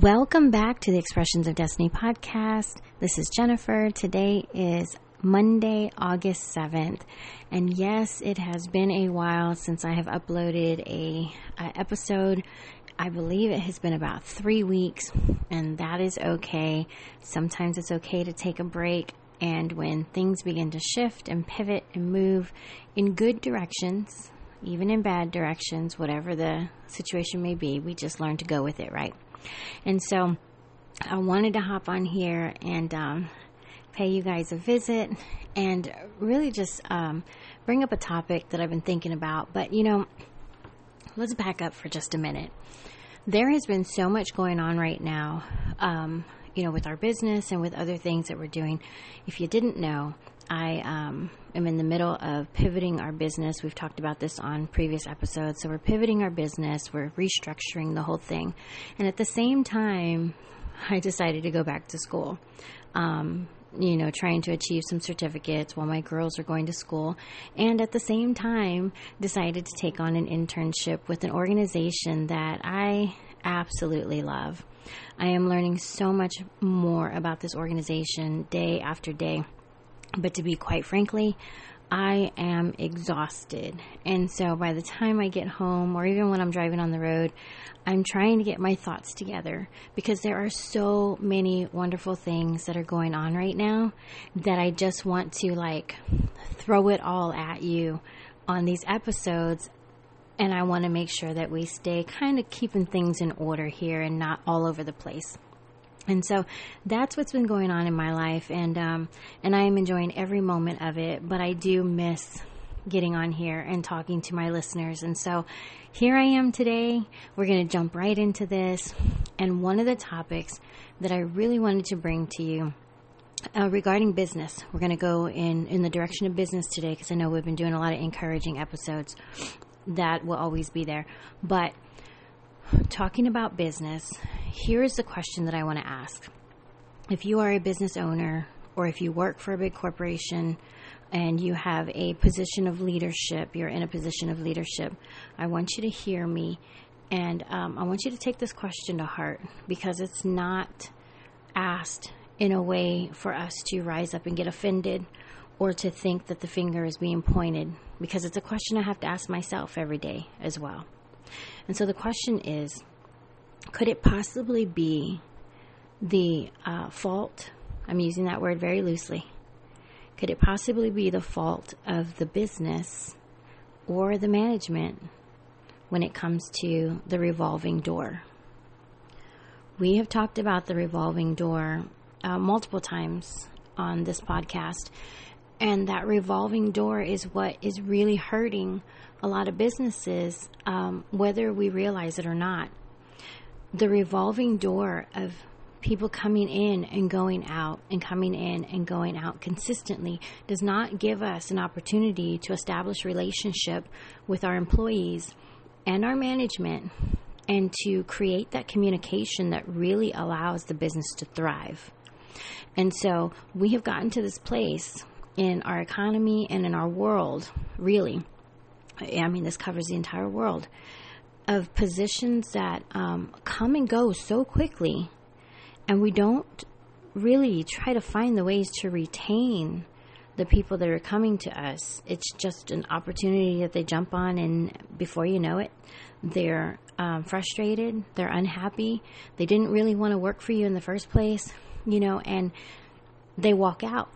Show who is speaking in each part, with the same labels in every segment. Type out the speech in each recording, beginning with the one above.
Speaker 1: Welcome back to the Expressions of Destiny podcast. This is Jennifer. Today is Monday, August 7th. And yes, it has been a while since I have uploaded a, a, episode. I believe it has been about three weeks, and that is okay. Sometimes it's okay to take a break. And when things begin to shift and pivot and move in good directions, even in bad directions, whatever the situation may be, we just learn to go with it, right? And so I wanted to hop on here and um, pay you guys a visit and really just um, bring up a topic that I've been thinking about. But, you know, let's back up for just a minute. There has been so much going on right now. Um, you know, with our business and with other things that we're doing. If you didn't know, I um, am in the middle of pivoting our business. We've talked about this on previous episodes. So we're pivoting our business, we're restructuring the whole thing. And at the same time, I decided to go back to school. Um, you know, trying to achieve some certificates while my girls are going to school, and at the same time, decided to take on an internship with an organization that I absolutely love. I am learning so much more about this organization day after day. But to be quite frankly, I am exhausted. And so by the time I get home, or even when I'm driving on the road, I'm trying to get my thoughts together because there are so many wonderful things that are going on right now that I just want to like throw it all at you on these episodes and I want to make sure that we stay kind of keeping things in order here and not all over the place. And so that's what's been going on in my life, and um, and I am enjoying every moment of it. But I do miss getting on here and talking to my listeners. And so here I am today. We're going to jump right into this. And one of the topics that I really wanted to bring to you uh, regarding business, we're going to go in in the direction of business today because I know we've been doing a lot of encouraging episodes that will always be there. But talking about business, here's the question that I want to ask. If you are a business owner or if you work for a big corporation and you have a position of leadership, you're in a position of leadership, I want you to hear me and um, I want you to take this question to heart because it's not asked in a way for us to rise up and get offended or to think that the finger is being pointed because it's a question I have to ask myself every day as well. And so the question is could it possibly be the uh, fault? I'm using that word very loosely. Could it possibly be the fault of the business or the management when it comes to the revolving door? We have talked about the revolving door uh, multiple times on this podcast, and that revolving door is what is really hurting a lot of businesses, um, whether we realize it or not. The revolving door of people coming in and going out and coming in and going out consistently does not give us an opportunity to establish relationship with our employees and our management and to create that communication that really allows the business to thrive. And so we have gotten to this place in our economy and in our world, really, I mean, this covers the entire world, of positions that um, come and go so quickly, and we don't really try to find the ways to retain the people that are coming to us. It's just an opportunity that they jump on, and before you know it, they're um, frustrated, they're unhappy, they didn't really want to work for you in the first place, you know, and they walk out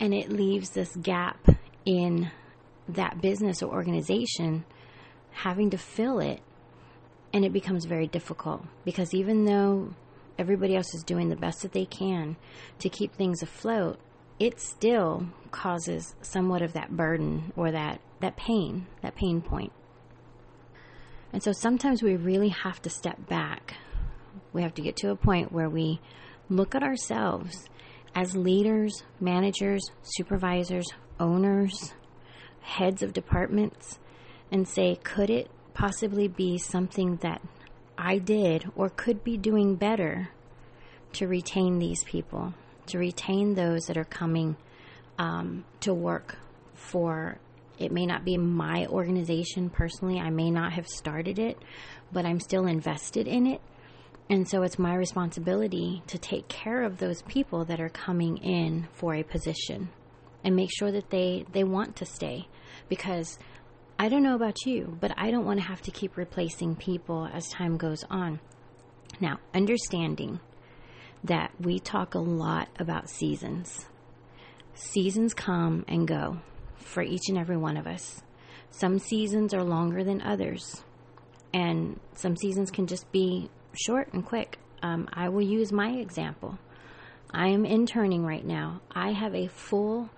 Speaker 1: and it leaves this gap in that business or organization having to fill it and it becomes very difficult because even though everybody else is doing the best that they can to keep things afloat it still causes somewhat of that burden or that that pain that pain point. And so sometimes we really have to step back. We have to get to a point where we look at ourselves as leaders, managers, supervisors, owners, heads of departments, and say, could it possibly be something that I did or could be doing better to retain these people, to retain those that are coming um, to work for it may not be my organization personally. I may not have started it, but I'm still invested in it. And so it's my responsibility to take care of those people that are coming in for a position and make sure that they, they want to stay. Because I don't know about you, but I don't want to have to keep replacing people as time goes on. Now, understanding that we talk a lot about seasons. Seasons come and go for each and every one of us. Some seasons are longer than others, and some seasons can just be short and quick. Um, I will use my example. I am interning right now. I have a full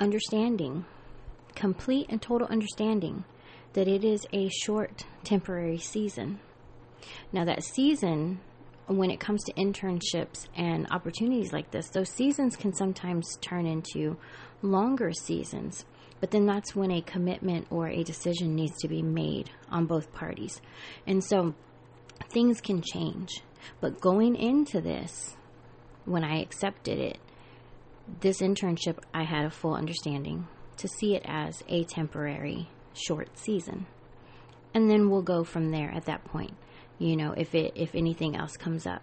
Speaker 1: understanding, complete and total understanding, that it is a short temporary season. Now, that season, when it comes to internships and opportunities like this, those seasons can sometimes turn into longer seasons. But then that's when a commitment or a decision needs to be made on both parties. And so things can change. But going into this, when I accepted it, this internship, I had a full understanding to see it as a temporary short season. And then we'll go from there at that point, you know, if it if anything else comes up.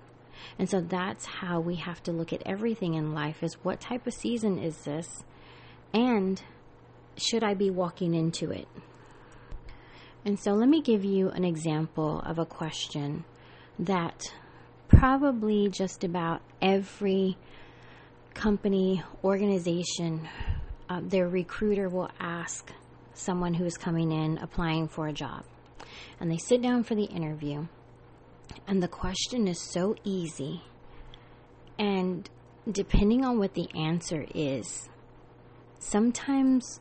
Speaker 1: And so that's how we have to look at everything in life is what type of season is this? And should I be walking into it? And so let me give you an example of a question that probably just about every company, organization, uh, their recruiter will ask someone who is coming in applying for a job. And they sit down for the interview, and the question is so easy. And depending on what the answer is, sometimes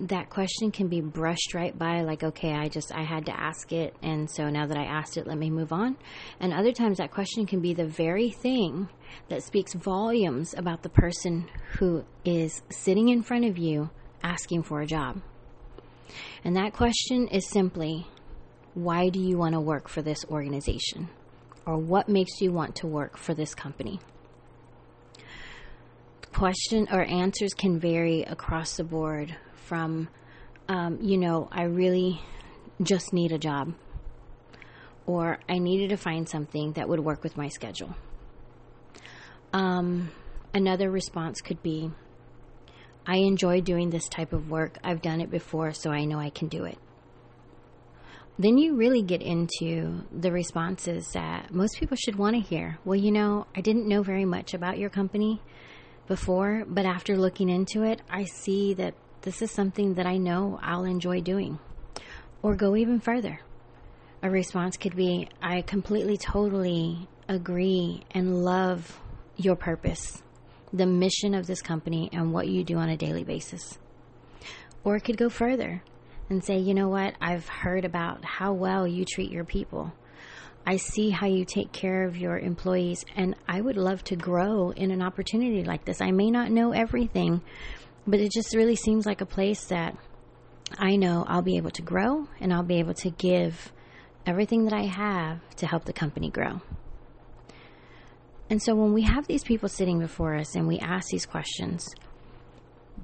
Speaker 1: that question can be brushed right by like okay i just i had to ask it and so now that i asked it let me move on. And other times that question can be the very thing that speaks volumes about the person who is sitting in front of you asking for a job. And that question is simply why do you want to work for this organization? Or what makes you want to work for this company? Question or answers can vary across the board from, um, you know, I really just need a job, or I needed to find something that would work with my schedule. Um, another response could be, I enjoy doing this type of work. I've done it before, so I know I can do it. Then you really get into the responses that most people should want to hear. Well, you know, I didn't know very much about your company before, but after looking into it, I see that this is something that I know I'll enjoy doing. Or go even further. A response could be I completely, totally agree and love your purpose, the mission of this company, and what you do on a daily basis. Or it could go further and say, you know what, I've heard about how well you treat your people. I see how you take care of your employees, and I would love to grow in an opportunity like this. I may not know everything, but it just really seems like a place that I know I'll be able to grow and I'll be able to give everything that I have to help the company grow. And so when we have these people sitting before us and we ask these questions,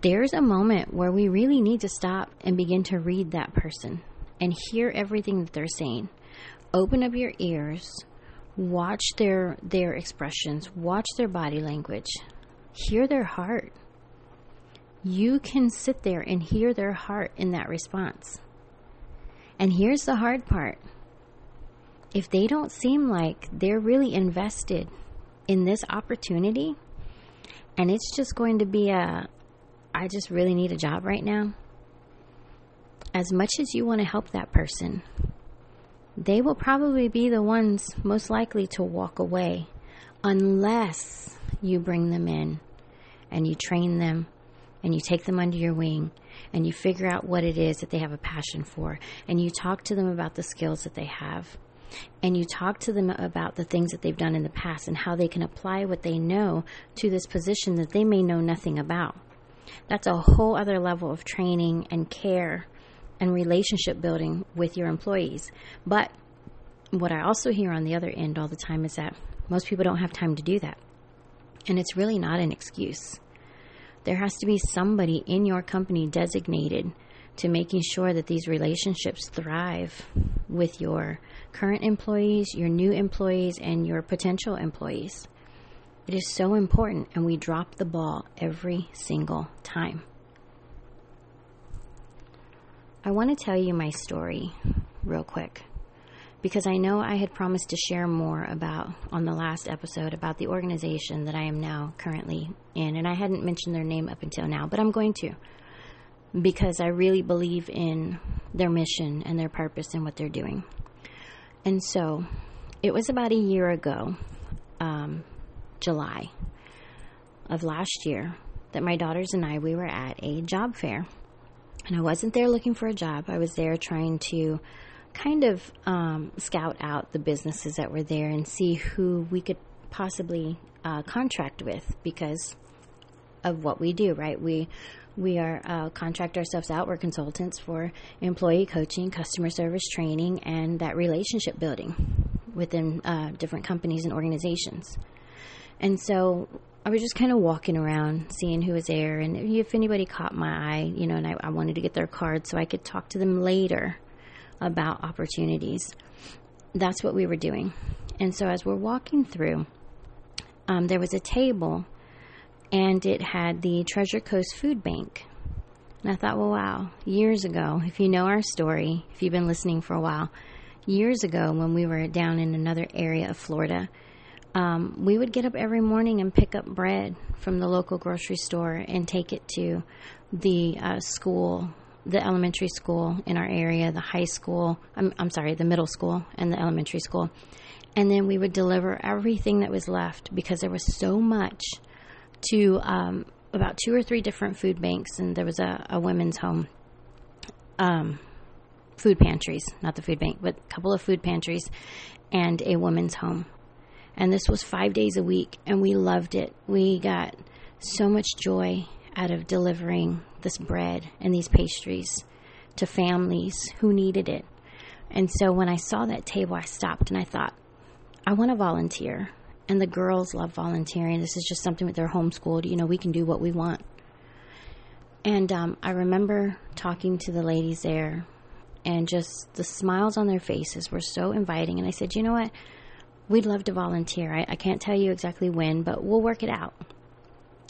Speaker 1: there's a moment where we really need to stop and begin to read that person and hear everything that they're saying. Open up your ears, watch their their expressions, watch their body language, hear their heart you can sit there and hear their heart in that response. And here's the hard part if they don't seem like they're really invested in this opportunity, and it's just going to be a, I just really need a job right now, as much as you want to help that person, they will probably be the ones most likely to walk away unless you bring them in and you train them and you take them under your wing and you figure out what it is that they have a passion for and you talk to them about the skills that they have and you talk to them about the things that they've done in the past and how they can apply what they know to this position that they may know nothing about. That's a whole other level of training and care and relationship building with your employees. But what I also hear on the other end all the time is that most people don't have time to do that. And it's really not an excuse there has to be somebody in your company designated to making sure that these relationships thrive with your current employees, your new employees, and your potential employees. It is so important, and we drop the ball every single time. I want to tell you my story real quick because I know I had promised to share more about on the last episode about the organization that I am now currently in, and I hadn't mentioned their name up until now, but I'm going to because I really believe in their mission and their purpose and what they're doing. And so it was about a year ago, um, July of last year, that my daughters and I we were at a job fair. And I wasn't there looking for a job. I was there trying to kind of um, scout out the businesses that were there and see who we could possibly uh, contract with because of what we do, right? We we are uh, contract ourselves out. We're consultants for employee coaching, customer service training, and that relationship building within uh, different companies and organizations. And so I was just kind of walking around, seeing who was there, and if anybody caught my eye, you know, and I, I wanted to get their card so I could talk to them later about opportunities. That's what we were doing. And so as we're walking through, um, there was a table and it had the Treasure Coast Food Bank. And I thought, well, wow, years ago, if you know our story, if you've been listening for a while, years ago when we were down in another area of Florida, um, we would get up every morning and pick up bread from the local grocery store and take it to the uh, school, the elementary school in our area, the high school, I'm, I'm sorry, the middle school and the elementary school. And then we would deliver everything that was left because there was so much to um, about two or three different food banks, and there was a, a women's home, um, food pantries, not the food bank, but a couple of food pantries, and a women's home. And this was five days a week, and we loved it. We got so much joy out of delivering this bread and these pastries to families who needed it. And so when I saw that table, I stopped and I thought, I want to volunteer and the girls love volunteering. This is just something that they're homeschooled. You know, we can do what we want. And um, I remember talking to the ladies there, and just the smiles on their faces were so inviting. And I said, you know what? We'd love to volunteer. I, I can't tell you exactly when, but we'll work it out.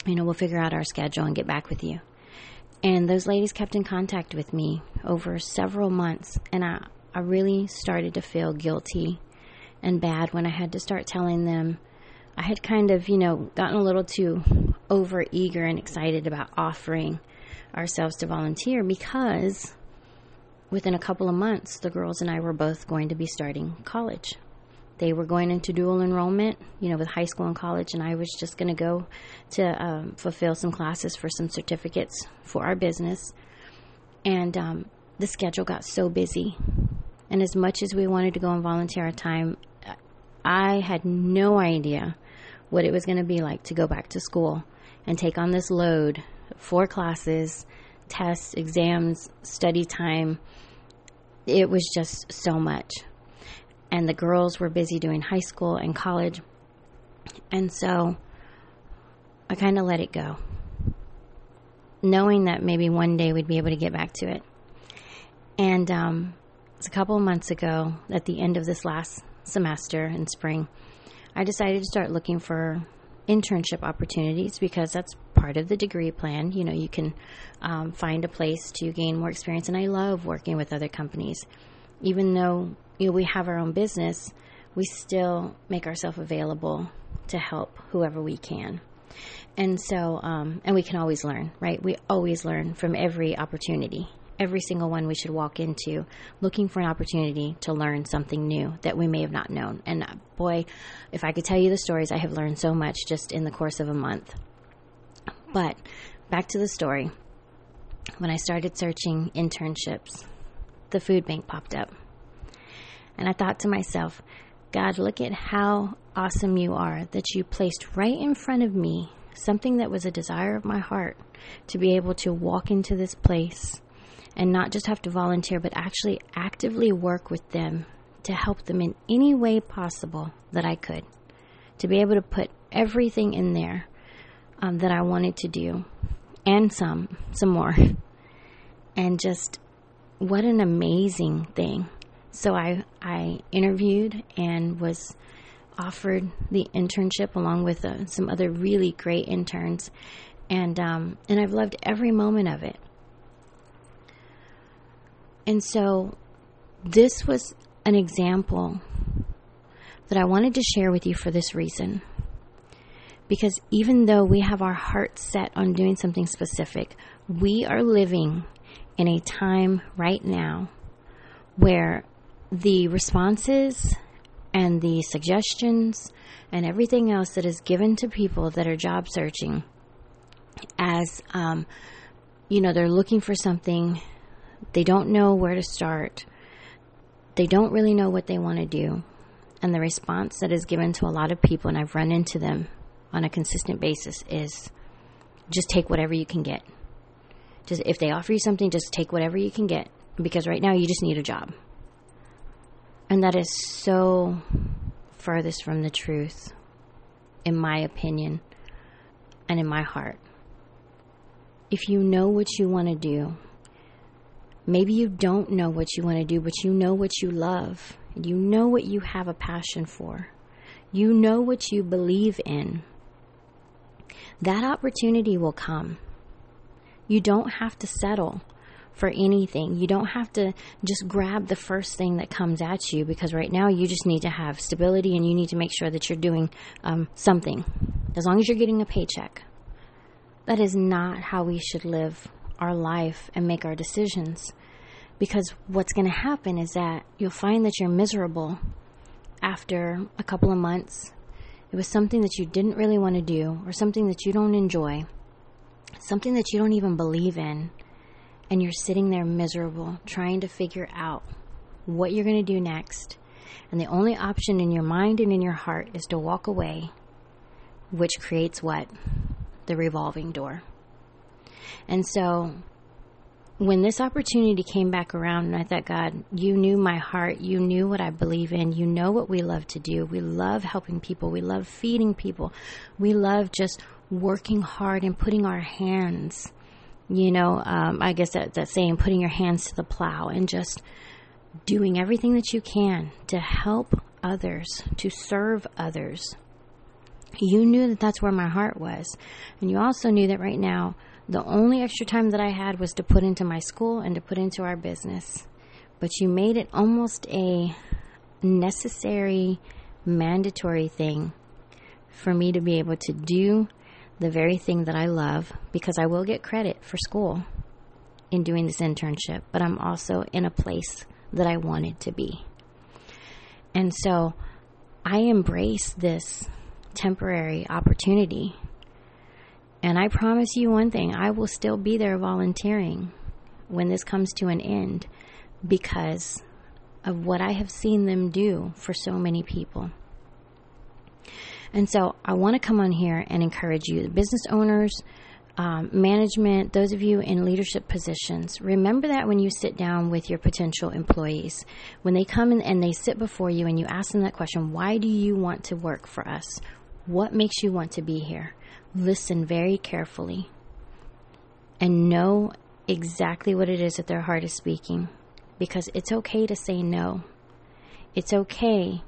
Speaker 1: You know, we'll figure out our schedule and get back with you. And those ladies kept in contact with me over several months, and I, I really started to feel guilty and bad when I had to start telling them I had kind of, you know, gotten a little too over eager and excited about offering ourselves to volunteer because within a couple of months, the girls and I were both going to be starting college. They were going into dual enrollment, you know, with high school and college, and I was just going to go to um, fulfill some classes for some certificates for our business. And um, the schedule got so busy. And as much as we wanted to go and volunteer our time, I had no idea what it was going to be like to go back to school and take on this load four classes, tests, exams, study time. It was just so much. And the girls were busy doing high school and college. And so I kind of let it go, knowing that maybe one day we'd be able to get back to it. And um, it's a couple of months ago, at the end of this last semester in spring, I decided to start looking for internship opportunities because that's part of the degree plan. You know, you can um, find a place to gain more experience, and I love working with other companies. Even though you know we have our own business, we still make ourselves available to help whoever we can. And so, um, and we can always learn, right? We always learn from every opportunity every single one we should walk into looking for an opportunity to learn something new that we may have not known. And uh, boy, if I could tell you the stories, I have learned so much just in the course of a month. But back to the story. When I started searching internships, the food bank popped up. And I thought to myself, God, look at how awesome you are that you placed right in front of me something that was a desire of my heart to be able to walk into this place and not just have to volunteer, but actually actively work with them to help them in any way possible that I could. To be able to put everything in there um, that I wanted to do and some, some more. and just what an amazing thing. So I I interviewed and was offered the internship along with uh, some other really great interns, and um, and I've loved every moment of it. And so, this was an example that I wanted to share with you for this reason. Because even though we have our hearts set on doing something specific, we are living in a time right now where the responses and the suggestions and everything else that is given to people that are job searching as um, you know they're looking for something they don't know where to start they don't really know what they want to do and the response that is given to a lot of people and i've run into them on a consistent basis is just take whatever you can get. Just if they offer you something just take whatever you can get because right now you just need a job and that is so furthest from the truth, in my opinion, and in my heart. If you know what you want to do, maybe you don't know what you want to do, but you know what you love. You know what you have a passion for. You know what you believe in. That opportunity will come. You don't have to settle for anything. You don't have to just grab the first thing that comes at you because right now you just need to have stability and you need to make sure that you're doing um, something. As long as you're getting a paycheck. That is not how we should live our life and make our decisions. Because what's going to happen is that you'll find that you're miserable after a couple of months. It was something that you didn't really want to do or something that you don't enjoy, something that you don't even believe in and you're sitting there miserable trying to figure out what you're going to do next. And the only option in your mind and in your heart is to walk away, which creates what? The revolving door. And so when this opportunity came back around, and I thought, God, you knew my heart. You knew what I believe in. You know what we love to do. We love helping people. We love feeding people. We love just working hard and putting our hands you know, um, I guess that, that saying, putting your hands to the plow and just doing everything that you can to help others, to serve others. You knew that that's where my heart was. And you also knew that right now, the only extra time that I had was to put into my school and to put into our business. But you made it almost a necessary, mandatory thing for me to be able to do the very thing that I love because I will get credit for school in doing this internship, but I'm also in a place that I wanted to be. And so I embrace this temporary opportunity. And I promise you one thing I will still be there volunteering when this comes to an end because of what I have seen them do for so many people. And so I want to come on here and encourage you, business owners, um, management, those of you in leadership positions, remember that when you sit down with your potential employees, when they come in and they sit before you and you ask them that question, why do you want to work for us? What makes you want to be here? Listen very carefully and know exactly what it is that their heart is speaking because it's okay to say no. It's okay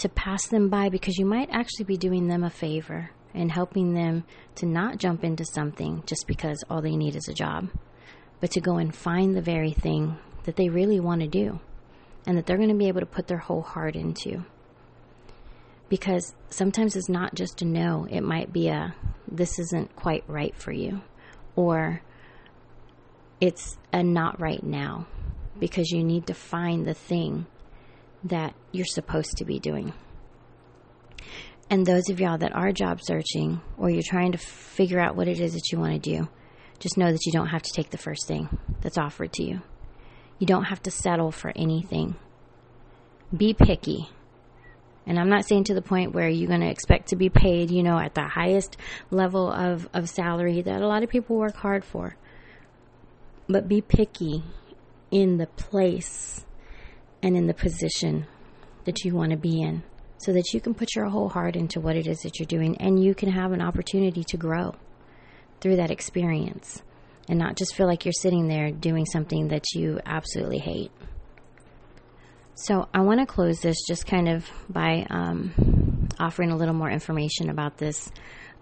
Speaker 1: to pass them by because you might actually be doing them a favor and helping them to not jump into something just because all they need is a job, but to go and find the very thing that they really want to do and that they're going to be able to put their whole heart into. Because sometimes it's not just a no, it might be a this isn't quite right for you, or it's a not right now because you need to find the thing that you're supposed to be doing. And those of y'all that are job searching or you're trying to figure out what it is that you want to do, just know that you don't have to take the first thing that's offered to you. You don't have to settle for anything. Be picky. And I'm not saying to the point where you're going to expect to be paid, you know, at the highest level of, of salary that a lot of people work hard for. But be picky in the place and in the position that you want to be in so that you can put your whole heart into what it is that you're doing and you can have an opportunity to grow through that experience. and not just feel like you're sitting there doing something that you absolutely hate. So, I want to close this just kind of by um, offering a little more information about this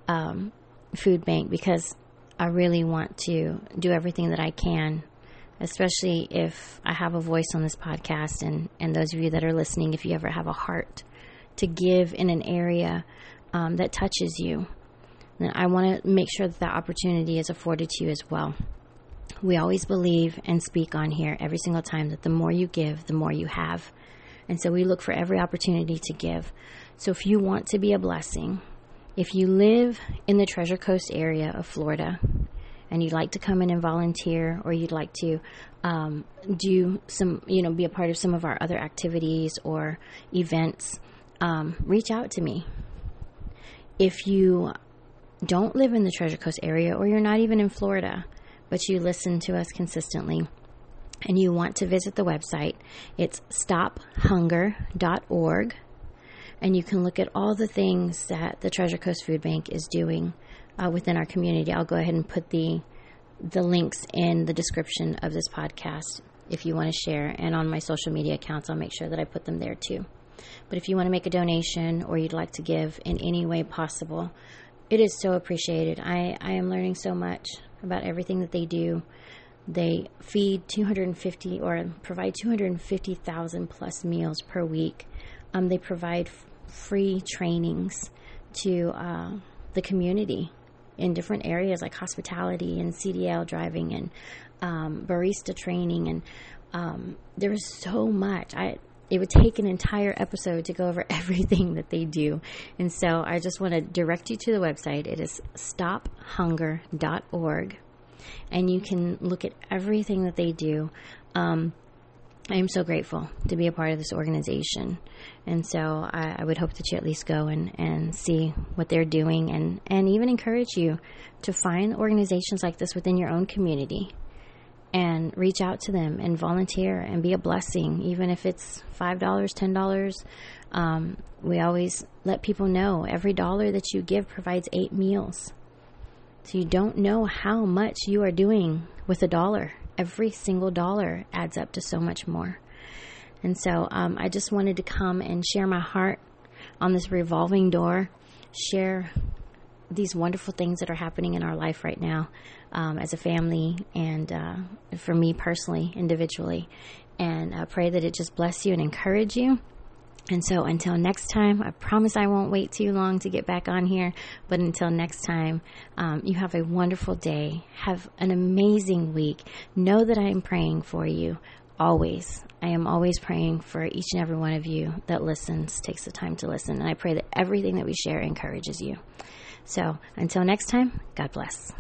Speaker 1: um, food bank because I really want to do everything that I can, especially if I have a voice on this podcast and, and those of you that are listening, if you ever have a heart to give in an area um, that touches you, then I want to make sure that that opportunity is afforded to you as well. We always believe and speak on here every single time that the more you give, the more you have. And so we look for every opportunity to give. So if you want to be a blessing, if you live in the Treasure Coast area of Florida and you'd like to come in and volunteer or you'd like to um, do some, you know, be a part of some of our other activities or events, um, reach out to me. If you don't live in the Treasure Coast area or you're not even in Florida, but you listen to us consistently, and you want to visit the website, it's stophunger.org and you can look at all the things that the Treasure Coast Food Bank is doing uh, within our community. I'll go ahead and put the the links in the description of this podcast if you want to share, and on my social media accounts, I'll make sure that I put them there too. But if you want to make a donation or you'd like to give in any way possible, it is so appreciated. I, I am learning so much about everything that they do. They feed 250 or provide 250,000 plus meals per week. Um, they provide free trainings to uh, the community in different areas like hospitality and CDL driving and um, barista training and um, there is so much. I it would take an entire episode to go over everything that they do, and so I just want to direct you to the website. It is stophunger.org, and you can look at everything that they do. Um, I am so grateful to be a part of this organization. And so I, I, would hope that you at least go and, and see what they're doing and, and even encourage you to find organizations like this within your own community and reach out to them and volunteer and be a blessing, even if it's $5, $10. Um, we always let people know every dollar that you give provides eight meals. So you don't know how much you are doing with a dollar every single dollar adds up to so much more. And so um, I just wanted to come and share my heart on this revolving door, share these wonderful things that are happening in our life right now um, as a family and uh, for me personally, individually. And I pray that it just bless you and encourage you. And so until next time, I promise I won't wait too long to get back on here. But until next time, um, you have a wonderful day. Have an amazing week. Know that I am praying for you always. I am always praying for each and every one of you that listens, takes the time to listen. And I pray that everything that we share encourages you. So until next time, God bless.